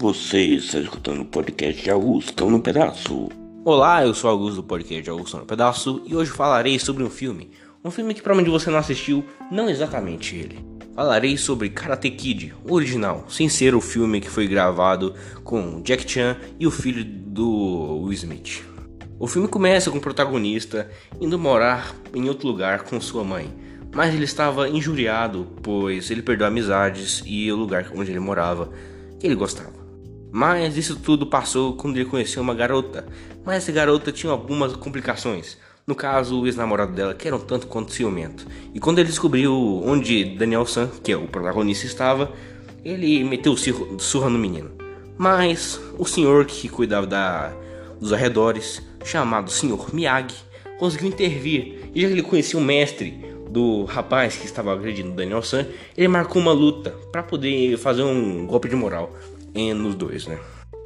Você está escutando o podcast Augusto no Pedaço. Olá, eu sou Augusto do podcast Augusto no Pedaço e hoje falarei sobre um filme. Um filme que provavelmente você não assistiu, não exatamente ele. Falarei sobre Karate Kid, o original, sem ser o filme que foi gravado com Jack Chan e o filho do Will Smith. O filme começa com o protagonista indo morar em outro lugar com sua mãe, mas ele estava injuriado pois ele perdeu amizades e o lugar onde ele morava que ele gostava. Mas isso tudo passou quando ele conheceu uma garota, mas essa garota tinha algumas complicações. No caso, o ex-namorado dela, que era um tanto quanto ciumento. E quando ele descobriu onde Daniel San, que é o protagonista, estava, ele meteu surra no menino. Mas o senhor que cuidava da, dos arredores, chamado Senhor Miyagi, conseguiu intervir. E já que ele conhecia o mestre do rapaz que estava agredindo Daniel San, ele marcou uma luta para poder fazer um golpe de moral nos dois, né?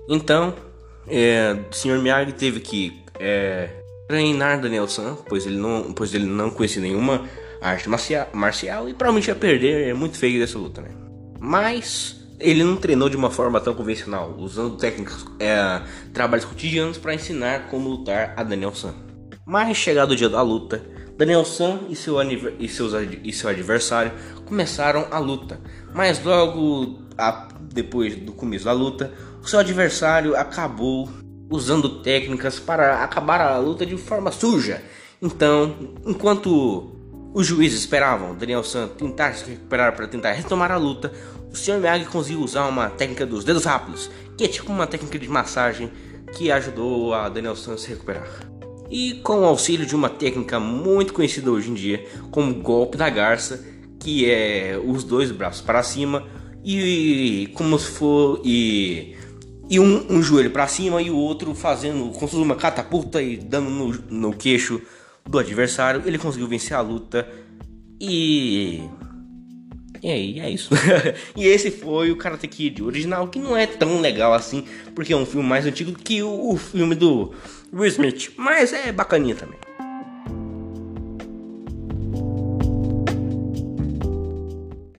Então, é, o Sr. Miyagi teve que é, treinar Daniel San, pois ele não, pois ele não conhecia nenhuma arte marcial, marcial e provavelmente ia perder, é muito feio dessa luta, né? Mas ele não treinou de uma forma tão convencional, usando técnicas, é, trabalhos cotidianos para ensinar como lutar a Daniel San. Mas chegado o dia da luta, Daniel San e seu, e, seus, e seu adversário começaram a luta, mas logo a, depois do começo da luta, o seu adversário acabou usando técnicas para acabar a luta de forma suja. Então, enquanto os juízes esperavam Daniel San tentar se recuperar para tentar retomar a luta, o Sr. Miyagi conseguiu usar uma técnica dos dedos rápidos, que é tipo uma técnica de massagem que ajudou a Daniel San a se recuperar e com o auxílio de uma técnica muito conhecida hoje em dia como golpe da garça, que é os dois braços para cima e como se for e, e um, um joelho para cima e o outro fazendo como se fosse uma catapulta e dando no, no queixo do adversário. Ele conseguiu vencer a luta e e aí, é isso. e esse foi o Karate Kid original, que não é tão legal assim, porque é um filme mais antigo que o, o filme do Will Smith, mas é bacaninha também.